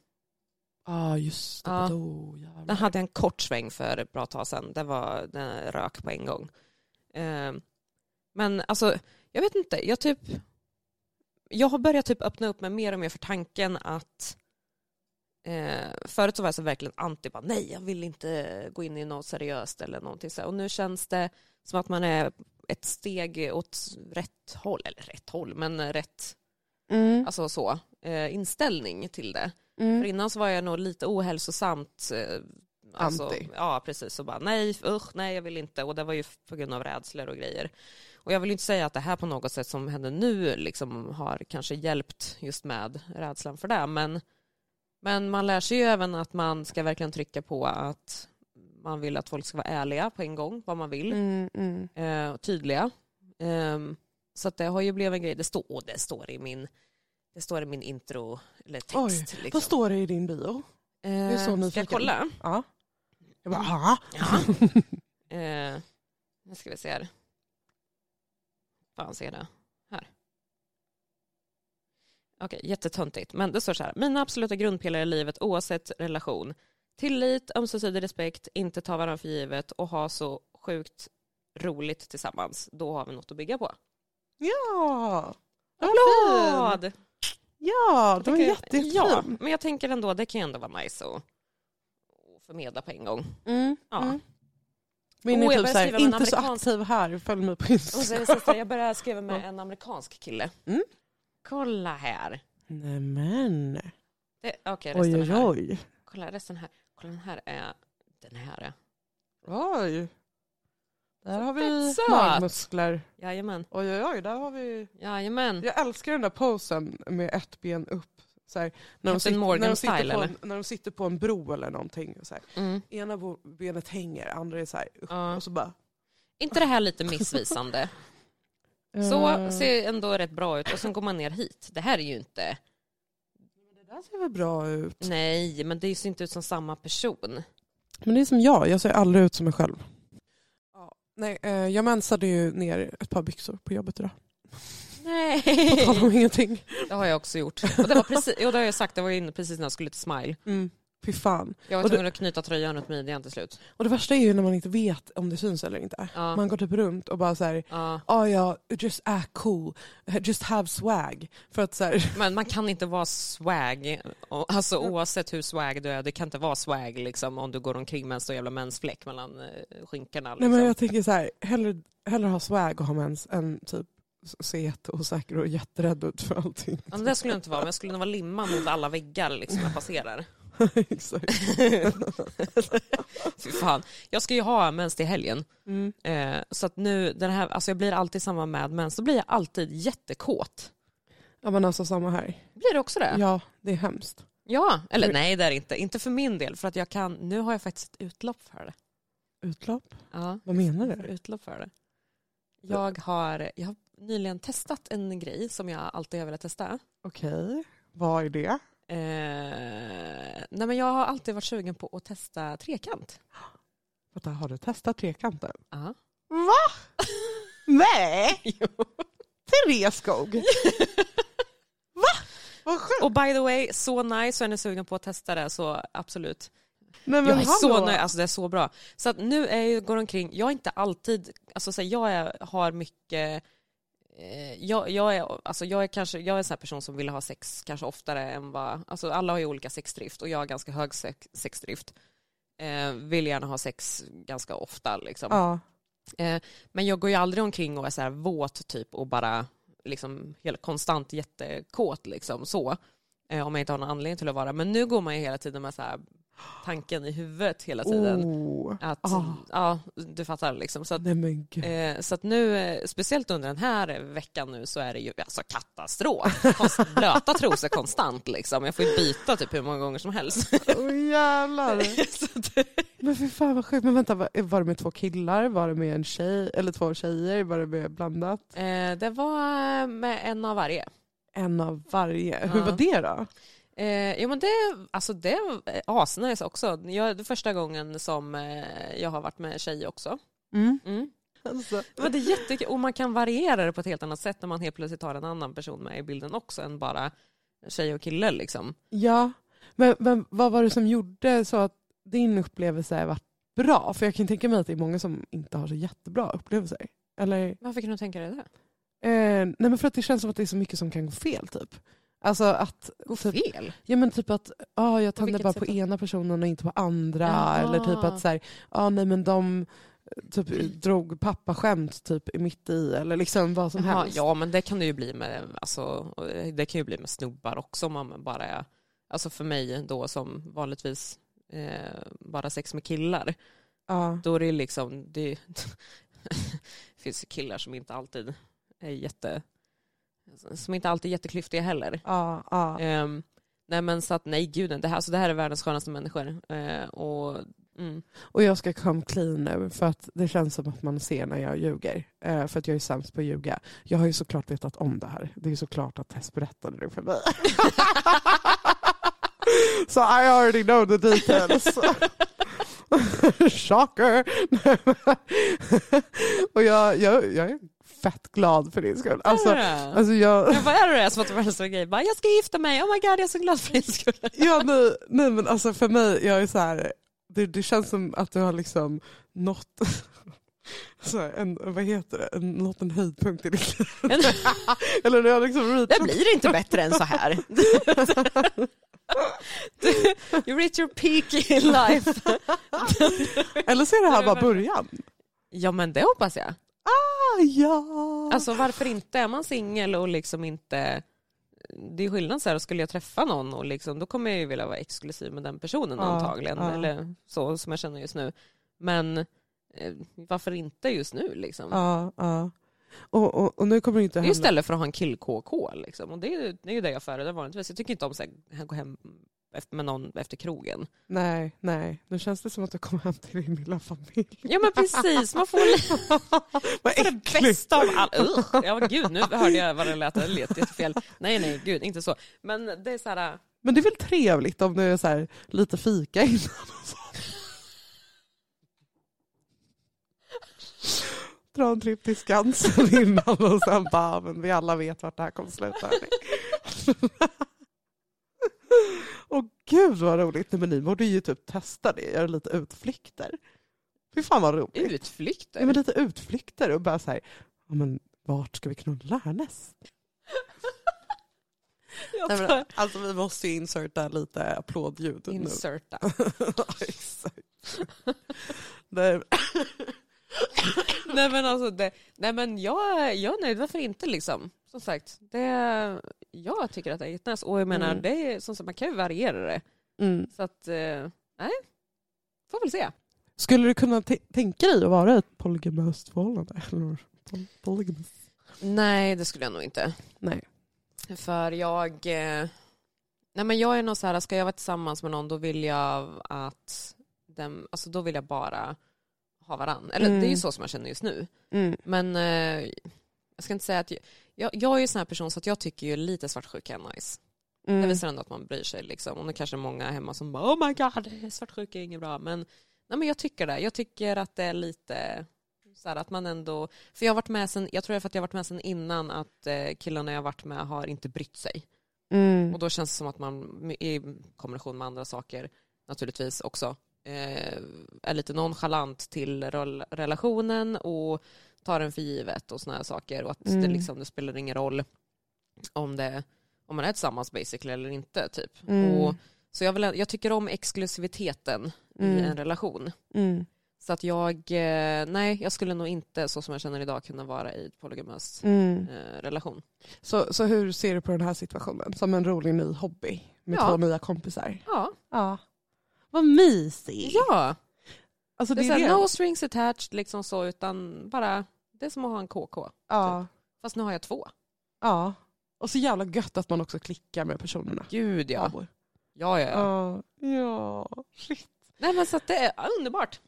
ah, just det. Ja. Badoo, jävlar. Den hade en kort sväng för ett bra tag sedan. Det var den rök på en gång. Eh, men alltså, jag vet inte. Jag, typ, jag har börjat typ öppna upp mig mer och mer för tanken att eh, förut så var jag så verkligen anti, bara, nej jag vill inte gå in i något seriöst eller någonting så. här. Och nu känns det som att man är ett steg åt rätt håll, eller rätt håll, men rätt Mm. alltså så, eh, inställning till det. För Mm. innan så var jag nog lite ohälsosamt eh, alltså, Anti. Ja, precis. Så bara nej, usch, nej, jag vill inte. Och det var ju på grund av rädslor och grejer. Och jag vill inte säga att det här på något sätt som händer nu liksom har kanske hjälpt just med rädslan för det. Men, men man lär sig ju även att man ska verkligen trycka på att man vill att folk ska vara ärliga på en gång, vad man vill. Mm, mm. Eh, och tydliga. Ehm, så det har ju blivit en grej. Det står, och det står i min det står i min intro eller text. Oj, liksom. Vad står det i din bio? är så Eh, Ska jag kolla? Ja. Jag bara, ah. Ja. eh, nu ska vi se här. Fan ser det. Okej, jättetöntigt. Men det står så här. Mina absoluta grundpelare i livet oavsett relation. Tillit, ömsesidig respekt, inte ta varandra för givet och ha så sjukt roligt tillsammans. Då har vi något att bygga på. Ja! Applåd! Ja, det var Tycker- jätte, jättefin. Ja, men jag tänker ändå det kan ju ändå vara nice att förmedla på en gång. Mm, Ja. mm. Min är jag typ såhär, skriva med en inte så amerikansk- aktiv här, följ mig på Och så Instagram. jag börjar skriva med en amerikansk kille. Mm. Kolla här. Nämen, Okej, resten oj är oj här. oj. Kolla resten här. Kolla den här är... Den här är... Oj. Där har vi magmuskler. Jajamän. Oj oj oj, där har vi... Jajamän. Jag älskar den där posen med ett ben upp. Så här, när, de sitter, när, de sitter på en, när de sitter på en bro eller någonting. Så Mm. ena benet hänger, andra är så här upp. Ja. Och så bara... inte det här lite missvisande? Så ser ändå rätt bra ut och sen går man ner hit. Det här är ju inte... Det där ser väl bra ut. Nej, men det ser inte ut som samma person. Men det är som jag, jag ser aldrig ut som mig själv. Ja, nej, eh, jag mensade ju ner ett par byxor på jobbet idag. På tal om Nej. ingenting. Det har jag också gjort. Och det, var precis, jo, det har jag sagt, det var inne precis när jag skulle till Smile. Mm. Fy fan. Jag var tvungen att knyta tröjan runt midjan till slut. Och det värsta är ju när man inte vet om det syns eller inte. Ja. Man går typ runt och bara så här, Ja. oh, ja, just act cool, just have swag. För att så här, Men man kan inte vara swag, alltså oavsett hur swag du är, det kan inte vara swag liksom, om du går omkring med en stor jävla mensfläck mellan eh, skinkorna. nej Liksom. men jag tänker så här, hellre, hellre ha swag och ha mens än typ se jätteosäker och jätterädd ut för allting. ja, men det skulle jag inte vara, men jag skulle nog vara limmad mot alla väggar liksom, jag passerar. Exakt. Fy fan. Jag ska ju ha mens till helgen. Mm. Eh, så att nu, den här, alltså jag blir alltid samma med mens, då blir jag alltid jättekåt. Ja men alltså samma här. Blir det också det? Ja, det är hemskt. Ja, eller nej det är det inte. Inte för min del, för att jag kan, nu har jag faktiskt ett utlopp för det. Utlopp? Ja. Vad menar du? utlopp för det. Jag har, jag har nyligen testat en grej som jag alltid har velat testa. Okej, vad är det? Eh, nej men jag har alltid varit sugen på att testa trekant. Vänta, har du testat trekanten? Ja. Va? Nej! Therese Skog? Va? Vad sjukt! Och by the way, så nice, så är ni sugna på att testa det så absolut. Nej, men jag är så hallå. nöjd, alltså det är så bra. Så att nu är jag, går omkring, jag är inte alltid, alltså så här, jag är, har mycket jag, jag, är, alltså jag är kanske jag är en sån person som vill ha sex kanske oftare än vad... Alltså alla har ju olika sexdrift och jag har ganska hög sex, sexdrift. Eh, vill gärna ha sex ganska ofta. Liksom. Ja. Eh, men jag går ju aldrig omkring och är så här våt typ och bara liksom helt konstant jättekåt liksom så. Eh, om jag inte har någon anledning till att vara. Men nu går man ju hela tiden med så här tanken i huvudet hela tiden. Oh. Att, Ah. ja, du fattar liksom. Så att, Nej eh, så att nu, eh, speciellt under den här veckan nu så är det ju alltså katastrof. Konst, blöta trosor konstant liksom. Jag får ju byta typ hur många gånger som helst. Åh jävlar. så att, Men fy fan vad sjukt. Men vänta, var var det med två killar? Var det med en tjej? Eller två tjejer? Var det med blandat? eh, det var med en av varje. En av varje. Hur Ja. var det då? Eh, jo men det, alltså det är asnice också. Jag, det är första gången som eh, jag har varit med tjej också. Mm. Mm. Alltså, Men det är jättekul och man kan variera det på ett helt annat sätt när man helt plötsligt har en annan person med i bilden också än bara tjej och kille liksom. ja, men, men vad var det som gjorde så att din upplevelse var bra? För jag kan tänka mig att det är många som inte har så jättebra upplevelser. Eller, Varför kan du tänka dig det? eh, nej men för att det känns som att det är så mycket som kan gå fel typ. Alltså att, Gå typ, fel? ja men typ att ah, jag vilket bara på då? ena personen och inte på andra. Jaha. Eller typ att så här, ah, nej men de typ, drog pappaskämt typ mitt i eller liksom vad som Jaha, helst. ja men det kan det ju bli med, alltså, det kan ju bli med snubbar också om man bara är, alltså för mig då som vanligtvis eh, bara sex med killar, Ja. då är det liksom, det, det finns killar som inte alltid är jätte, som inte alltid är jätteklyftiga heller. Ja, ja. Ehm, nej men så att nej gud, det här, alltså, det här är världens skönaste människor. Eh, och, mm. Och jag ska come clean nu för att det känns som att man ser när jag ljuger. Eh, för att jag är sämst på att ljuga. Jag har ju såklart vetat om det här. Det är ju såklart att Tess berättade det för mig. so I already know the details. Shocker! och jag, jag, jag fett glad för din skull. Alltså, alltså jag, vad är det som att det var en sån grej? Bara, jag ska gifta mig, oh my god jag är så glad för din skull. ja, nej, nej men alltså för mig, jag är så här, det, det känns som att du har liksom nått så här, en, vad heter det, en, nått en höjdpunkt i ditt liv. Eller du har liksom Det blir inte bättre än så här. Du, you reach your peak in life. Eller så är det här bara början. Ja men det hoppas jag. Ah, ja. Alltså varför inte? Är man singel och liksom inte... Det är skillnad så här, skulle jag träffa någon och liksom, då kommer jag ju vilja vara exklusiv med den personen Ja, antagligen. ja. Eller så som jag känner just nu. Men eh, varför inte just nu liksom? ja, ja. Och, och, och nu kommer det inte Det är ju istället för att ha en kill-KK liksom. Och det är, det är ju det jag föredrar vanligtvis. Jag tycker inte om att gå hem med någon efter krogen. Nej, nej. Nu känns det som att du kommer hem till din lilla familj. Ja men precis, man får Vad det äckligt. bästa av allt. Ja gud nu hörde jag vad det lät, det lät jättefel. Nej nej gud, inte så. Men det är så här, Men det är väl trevligt om det är så här, lite fika innan och så. Dra en tripp till Skansen innan och sen bara, men vi alla vet vart det här kommer sluta. Gud vad roligt. Nej, men ni borde ju typ testa det, göra lite utflykter. Fy fan vad roligt. utflykter. Ja, men lite utflykter och bara så här, ja, men vart ska vi knulla härnäst? Nej, men, alltså vi måste ju inserta lite applådljud nu. Inserta. ja, exakt. Nej, men alltså, det, nej men jag, jag är nöjd, varför inte liksom? Som sagt, det, jag tycker att det är jättenice. Och jag menar, Mm. det är, som sagt, man kan ju variera det. mm. Så att, eh, nej, får väl se. Skulle du kunna tänka dig att vara ett polygamöst förhållande? Eller poly- polygamous? Nej, det skulle jag nog inte. Nej. För jag... Eh, nej men jag är nog så här, ska jag vara tillsammans med någon då vill jag att... Den, alltså då vill jag bara ha varann. Eller Mm. det är ju så som jag känner just nu. Mm. Men eh, jag ska inte säga att... Jag, jag, jag är ju en sån här person så att jag tycker ju lite svartsjuka är nice. Det Mm. visar ändå att man bryr sig. Liksom. Och det kanske är många hemma som bara oh my god, svartsjuka är inget bra. Men, nej, men jag tycker det. Jag tycker att det är lite så här att man ändå... För jag har varit med sen, jag tror det för att jag har varit med sen innan att eh, killarna jag har varit med har inte brytt sig. Mm. Och då känns det som att man i kombination med andra saker naturligtvis också är lite nonchalant till rel- relationen och tar den för givet och här saker. Och att det, Mm. liksom, det spelar ingen roll om, det, om man är tillsammans basically eller inte. Typ. Mm. Och, så jag, vill, jag tycker om exklusiviteten i Mm. en relation. Mm. Så att jag, eh, nej jag skulle nog inte så som jag känner idag kunna vara i ett polygamös Mm. eh, relation. Så, så hur ser du på den här situationen? Som en rolig ny hobby med Ja. två nya kompisar? Ja, Ja. Vad mysigt! ja. Alltså, Det det är här, det. no strings attached liksom så utan bara, det är som att ha en KK. Ja. Fast nu har jag två. ja. Och så jävla gött att man också klickar med personerna. Gud ja. Ja. Ja, ja, ja. Ja. Shit. Nej men så att det är underbart.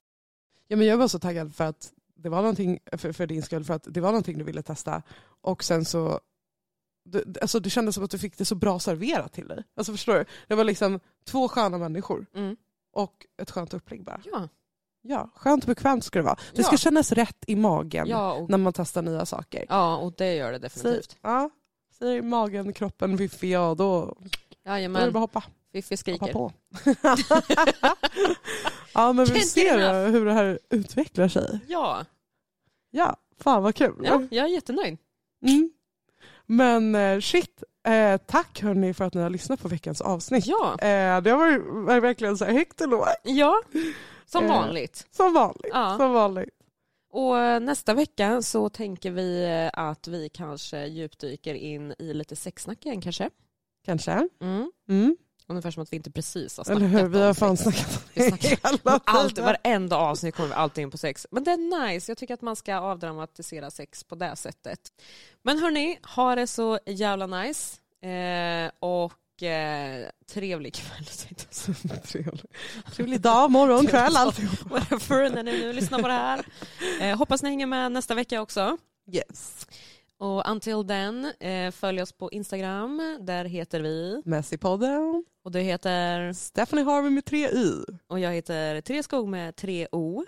Ja, men jag var så taggad för att det var någonting, för, för din skull, för att det var någonting du ville testa. Och sen så det, alltså det kändes som att du fick det så bra serverat till dig. Alltså förstår du? Det var liksom två sköna människor Mm. Och ett skönt upplägg bara. Ja. Ja, skönt och bekvämt ska det vara. Det ska Ja. kännas rätt i magen Ja, och, när man testar nya saker. ja, och det gör det Säg, definitivt. ja, säger magen, kroppen, viffi, ja då, då är det bara att hoppa, Fiffi hoppa skriker. på. ja men vi ser hur det här utvecklar sig. Ja, Ja, fan vad kul. ja, jag är jättenöjd. Mm. Men eh, shit, eh, tack hörni för att ni har lyssnat på veckans avsnitt. Ja, Eh, det har varit verkligen så här högt och lågt. ja. som Eh. vanligt. Som vanligt. Ja. Som vanligt. Och eh, nästa vecka så tänker vi eh, att vi kanske djupdyker in i lite sexsnack igen kanske. Kanske. Mm. Mm. Ungefär som att vi inte precis har Eller snackat hur, vi har fan snackat om det hela Allt, varenda avsnitt kommer vi alltid in på sex. Men det är nice. Jag tycker att man ska avdramatisera sex på det sättet. Men hörni, ha det så jävla nice. Eh, och eh, trevlig kväll. Trevlig. Trevlig dag, morgon, kväll, alltihop. Whatever när ni nu lyssnar på det här. Eh, hoppas ni hänger med nästa vecka också. Yes. Och until then, eh, följ oss på Instagram. Där heter vi. Messi-podden. Och du heter. Stephanie Harvey med tre y. Och jag heter Therese Skog med tre O.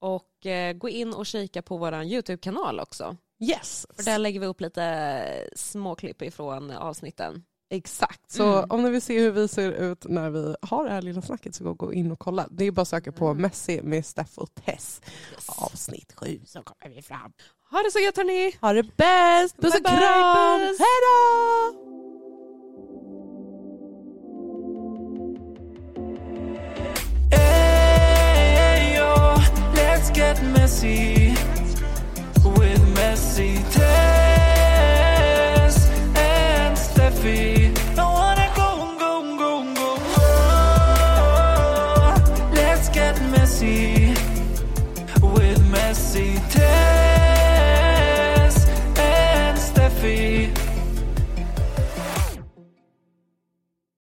Och eh, gå in och kika på vår YouTube-kanal också. Yes. För där lägger vi upp lite småklipp ifrån avsnitten. Exakt. Så Mm. om ni vill se hur vi ser ut när vi har det här lilla snacket så gå- in och kolla. Det är bara att söka på Mm. Messi med Steff och Tess. Avsnitt sju så kommer vi fram. Ha det så gött hörni! Ha det bäst! Puss och kram! puss. Hej då! Hey, yo, let's get messy with messy Tess